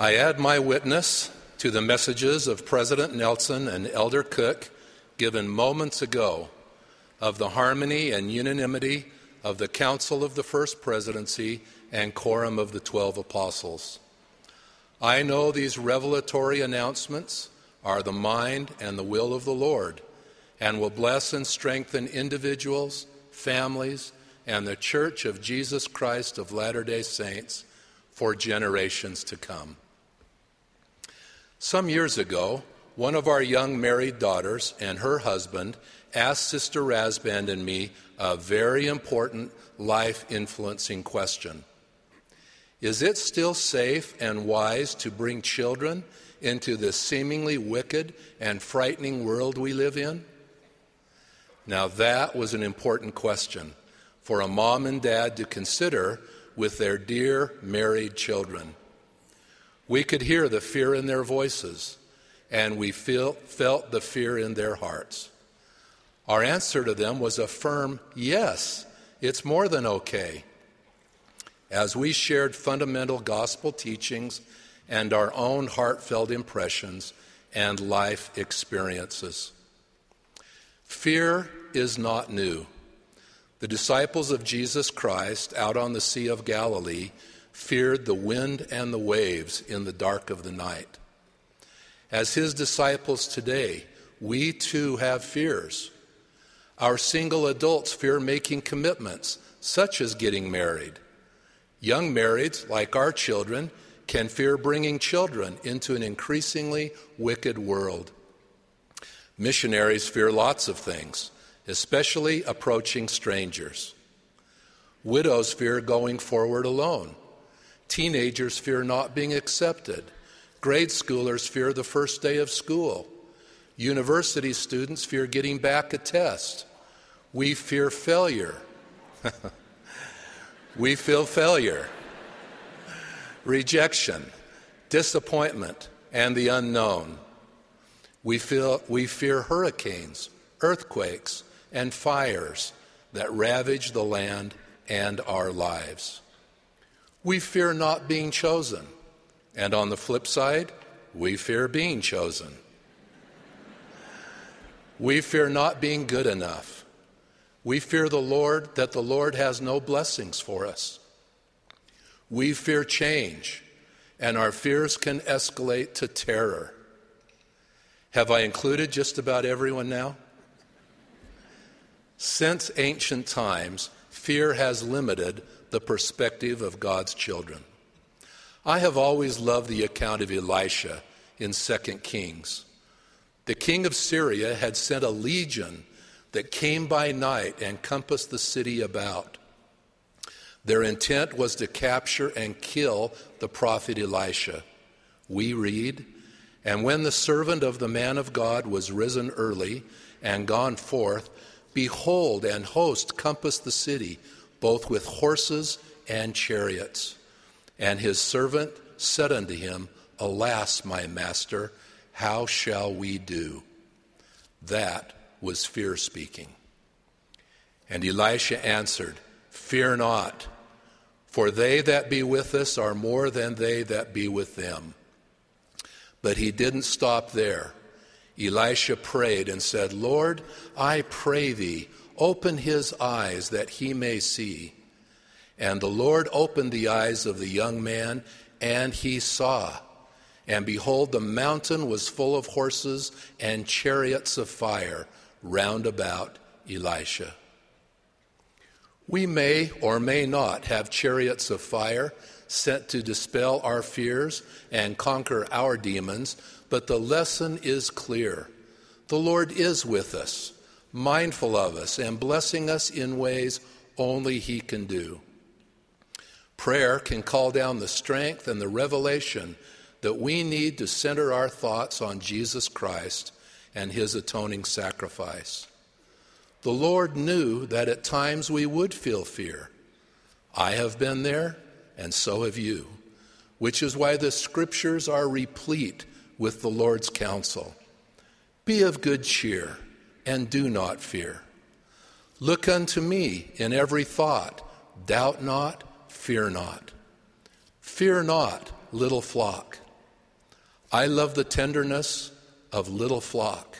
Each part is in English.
I add my witness to the messages of President Nelson and Elder Cook given moments ago of the harmony and unanimity of the Council of the First Presidency and Quorum of the Twelve Apostles. I know these revelatory announcements are the mind and the will of the Lord and will bless and strengthen individuals, families, and the Church of Jesus Christ of Latter day Saints for generations to come. Some years ago, one of our young married daughters and her husband asked Sister Rasband and me a very important life influencing question Is it still safe and wise to bring children into this seemingly wicked and frightening world we live in? Now, that was an important question for a mom and dad to consider with their dear married children. We could hear the fear in their voices, and we feel, felt the fear in their hearts. Our answer to them was a firm yes, it's more than okay. As we shared fundamental gospel teachings and our own heartfelt impressions and life experiences. Fear is not new. The disciples of Jesus Christ out on the Sea of Galilee feared the wind and the waves in the dark of the night. As his disciples today, we too have fears. Our single adults fear making commitments, such as getting married. Young marrieds, like our children, can fear bringing children into an increasingly wicked world. Missionaries fear lots of things, especially approaching strangers. Widows fear going forward alone. Teenagers fear not being accepted. Grade schoolers fear the first day of school. University students fear getting back a test. We fear failure. we feel failure, rejection, disappointment, and the unknown. We, feel, we fear hurricanes, earthquakes, and fires that ravage the land and our lives. We fear not being chosen. And on the flip side, we fear being chosen. We fear not being good enough. We fear the Lord that the Lord has no blessings for us. We fear change, and our fears can escalate to terror. Have I included just about everyone now? Since ancient times, fear has limited the perspective of God's children. I have always loved the account of Elisha in 2 Kings. The king of Syria had sent a legion that came by night and compassed the city about. Their intent was to capture and kill the prophet Elisha. We read, And when the servant of the man of God was risen early and gone forth, behold, an host compassed the city both with horses and chariots. And his servant said unto him, Alas, my master, how shall we do? That was fear speaking. And Elisha answered, Fear not, for they that be with us are more than they that be with them. But he didn't stop there. Elisha prayed and said, Lord, I pray thee, Open his eyes that he may see. And the Lord opened the eyes of the young man, and he saw. And behold, the mountain was full of horses and chariots of fire round about Elisha. We may or may not have chariots of fire sent to dispel our fears and conquer our demons, but the lesson is clear. The Lord is with us mindful of us and blessing us in ways only He can do. Prayer can call down the strength and the revelation that we need to center our thoughts on Jesus Christ and His atoning sacrifice. The Lord knew that at times we would feel fear. I have been there, and so have you, which is why the scriptures are replete with the Lord's counsel. Be of good cheer and do not fear. Look unto me in every thought, doubt not, fear not. Fear not, little flock, I love the tenderness of little flock.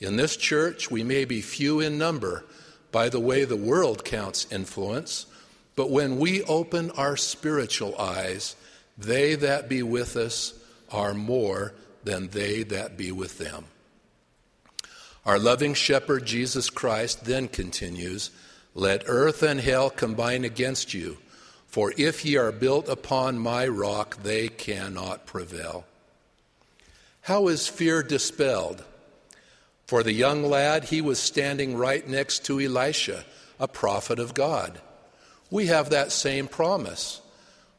In this church, we may be few in number by the way the world counts influence, but when we open our spiritual eyes, they that be with us are more than they that be with them. Our loving shepherd, Jesus Christ, then continues Let earth and hell combine against you, for if ye are built upon my rock, they cannot prevail. How is fear dispelled? For the young lad, he was standing right next to Elisha, a prophet of God. We have that same promise.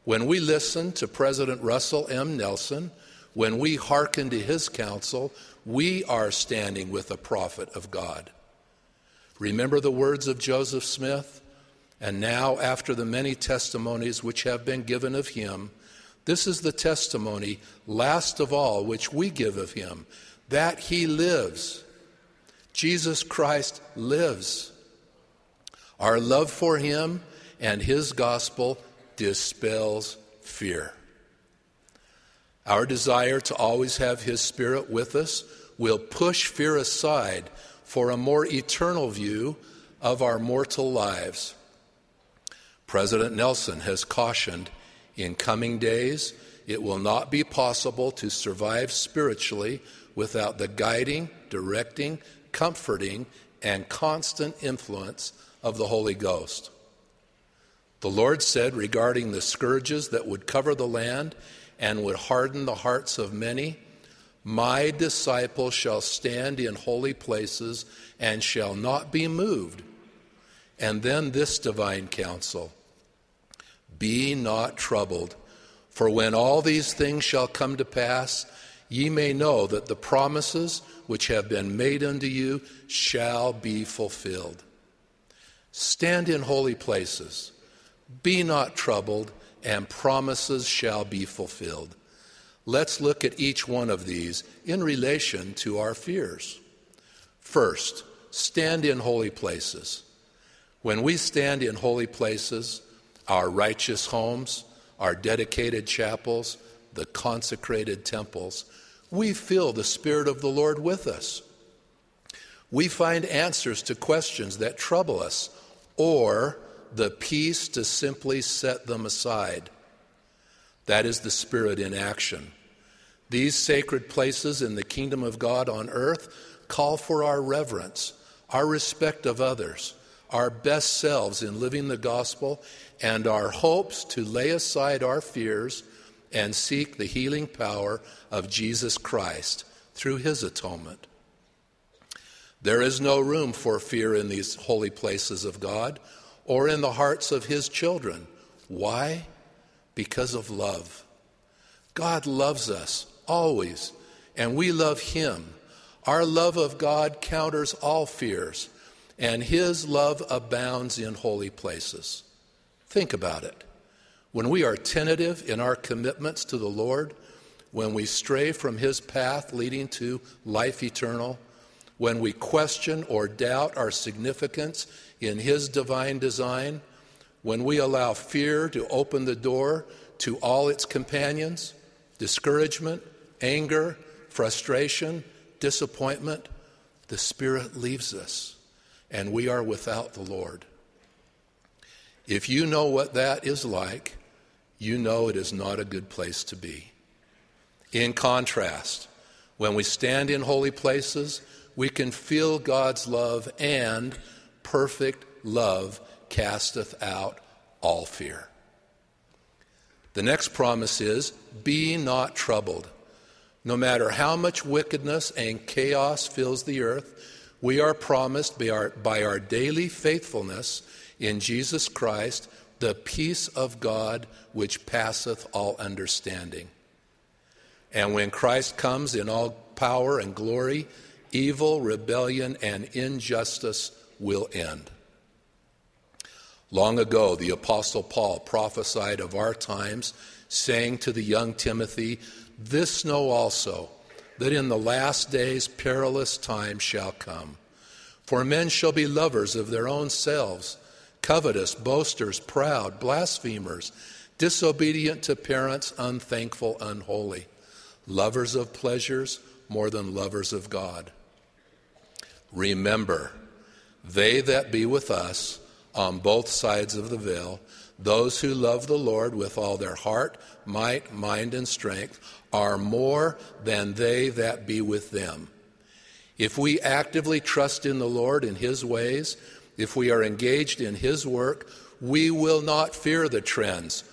When we listen to President Russell M. Nelson, when we hearken to his counsel, we are standing with a prophet of God. Remember the words of Joseph Smith? And now, after the many testimonies which have been given of him, this is the testimony, last of all, which we give of him that he lives. Jesus Christ lives. Our love for him and his gospel dispels fear. Our desire to always have his spirit with us will push fear aside for a more eternal view of our mortal lives. President Nelson has cautioned in coming days, it will not be possible to survive spiritually without the guiding, directing, comforting, and constant influence of the Holy Ghost. The Lord said regarding the scourges that would cover the land and would harden the hearts of many, My disciples shall stand in holy places and shall not be moved. And then this divine counsel Be not troubled, for when all these things shall come to pass, ye may know that the promises which have been made unto you shall be fulfilled. Stand in holy places be not troubled, and promises shall be fulfilled. Let's look at each one of these in relation to our fears. First, stand in holy places. When we stand in holy places, our righteous homes, our dedicated chapels, the consecrated temples, we feel the Spirit of the Lord with us. We find answers to questions that trouble us or the peace to simply set them aside. That is the Spirit in action. These sacred places in the kingdom of God on earth call for our reverence, our respect of others, our best selves in living the gospel, and our hopes to lay aside our fears and seek the healing power of Jesus Christ through his atonement. There is no room for fear in these holy places of God or in the hearts of his children. Why? Because of love. God loves us always, and we love him. Our love of God counters all fears, and his love abounds in holy places. Think about it. When we are tentative in our commitments to the Lord, when we stray from his path leading to life eternal, when we question or doubt our significance in His divine design, when we allow fear to open the door to all its companions, discouragement, anger, frustration, disappointment, the Spirit leaves us and we are without the Lord. If you know what that is like, you know it is not a good place to be. In contrast, when we stand in holy places, we can feel God's love, and perfect love casteth out all fear. The next promise is be not troubled. No matter how much wickedness and chaos fills the earth, we are promised by our, by our daily faithfulness in Jesus Christ the peace of God which passeth all understanding. And when Christ comes in all power and glory, evil, rebellion, and injustice will end. Long ago, the Apostle Paul prophesied of our times, saying to the young Timothy, This know also, that in the last days perilous times shall come. For men shall be lovers of their own selves, covetous, boasters, proud, blasphemers, disobedient to parents, unthankful, unholy lovers of pleasures more than lovers of God. Remember, they that be with us on both sides of the veil, those who love the Lord with all their heart, might, mind, and strength, are more than they that be with them. If we actively trust in the Lord in His ways, if we are engaged in His work, we will not fear the trends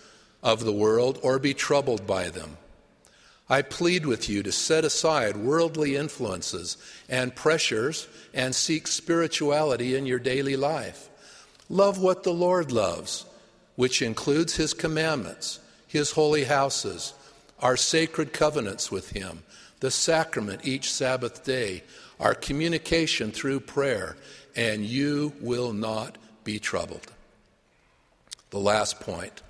of the world or be troubled by them. I plead with you to set aside worldly influences and pressures and seek spirituality in your daily life. Love what the Lord loves, which includes His commandments, His holy houses, our sacred covenants with Him, the sacrament each Sabbath day, our communication through prayer, and you will not be troubled. The last point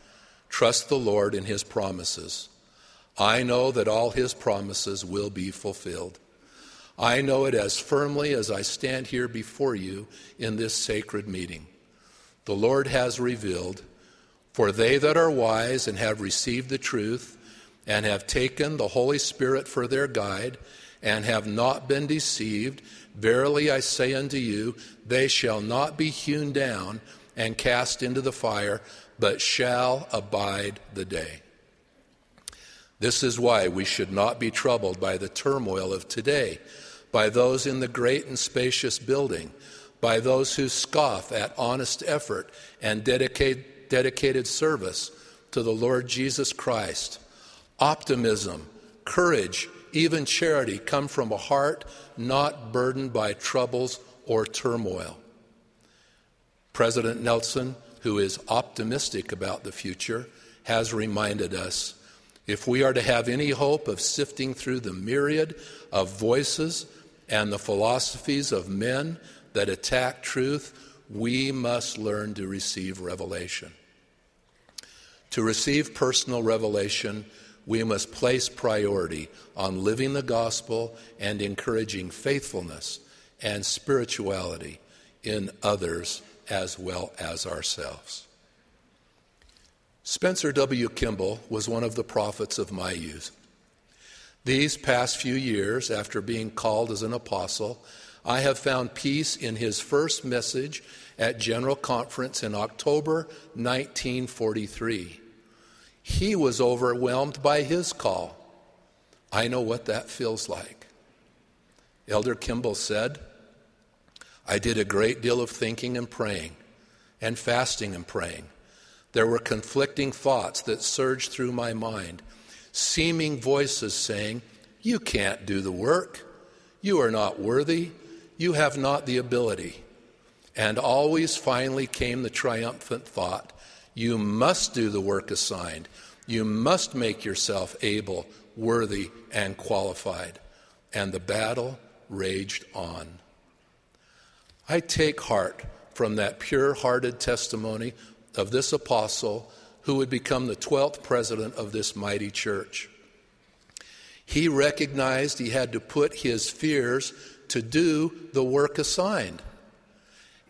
trust the Lord in His promises. I know that all His promises will be fulfilled. I know it as firmly as I stand here before you in this sacred meeting. The Lord has revealed, for they that are wise and have received the truth, and have taken the Holy Spirit for their guide, and have not been deceived, verily I say unto you, they shall not be hewn down and cast into the fire, but shall abide the day. This is why we should not be troubled by the turmoil of today, by those in the great and spacious building, by those who scoff at honest effort and dedicate, dedicated service to the Lord Jesus Christ. Optimism, courage, even charity come from a heart not burdened by troubles or turmoil. President Nelson, who is optimistic about the future, has reminded us if we are to have any hope of sifting through the myriad of voices and the philosophies of men that attack truth, we must learn to receive revelation. To receive personal revelation, we must place priority on living the gospel and encouraging faithfulness and spirituality in others as well as ourselves. Spencer W. Kimball was one of the prophets of my youth. These past few years, after being called as an apostle, I have found peace in his first message at General Conference in October 1943. He was overwhelmed by his call. I know what that feels like. Elder Kimball said, I did a great deal of thinking and praying, and fasting and praying. There were conflicting thoughts that surged through my mind, seeming voices saying, You can't do the work. You are not worthy. You have not the ability. And always finally came the triumphant thought you must do the work assigned. You must make yourself able, worthy, and qualified. And the battle raged on. I take heart from that pure hearted testimony of this apostle who would become the 12th president of this mighty church. He recognized he had to put his fears to do the work assigned,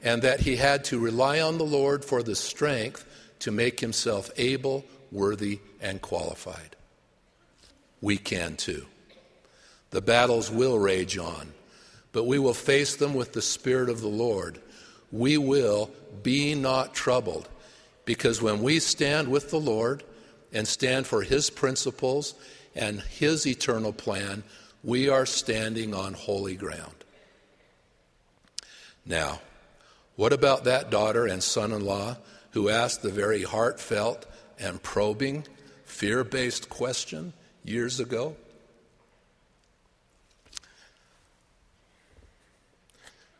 and that he had to rely on the Lord for the strength to make himself able, worthy, and qualified. We can too. The battles will rage on, but we will face them with the Spirit of the Lord. We will be not troubled, because when we stand with the Lord and stand for His principles and His eternal plan, we are standing on holy ground. Now, what about that daughter and son in law who asked the very heartfelt and probing, fear based question years ago?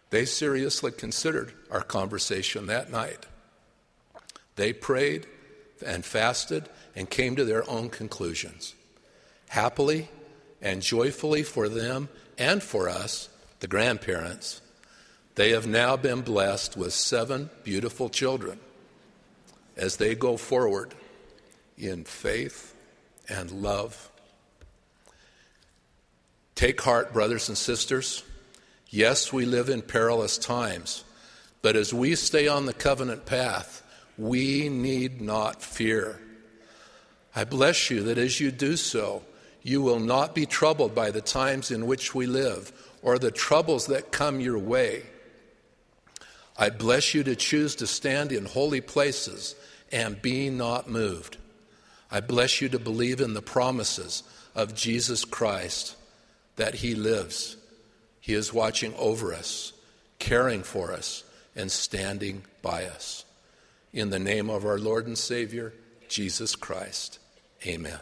They seriously considered our conversation that night. They prayed and fasted and came to their own conclusions. Happily and joyfully for them and for us, the grandparents, they have now been blessed with seven beautiful children as they go forward in faith and love. Take heart, brothers and sisters. Yes, we live in perilous times, but as we stay on the covenant path, we need not fear. I bless you that as you do so, You will not be troubled by the times in which we live or the troubles that come your way. I bless you to choose to stand in holy places and be not moved. I bless you to believe in the promises of Jesus Christ that He lives. He is watching over us, caring for us, and standing by us. In the name of our Lord and Savior, Jesus Christ. Amen.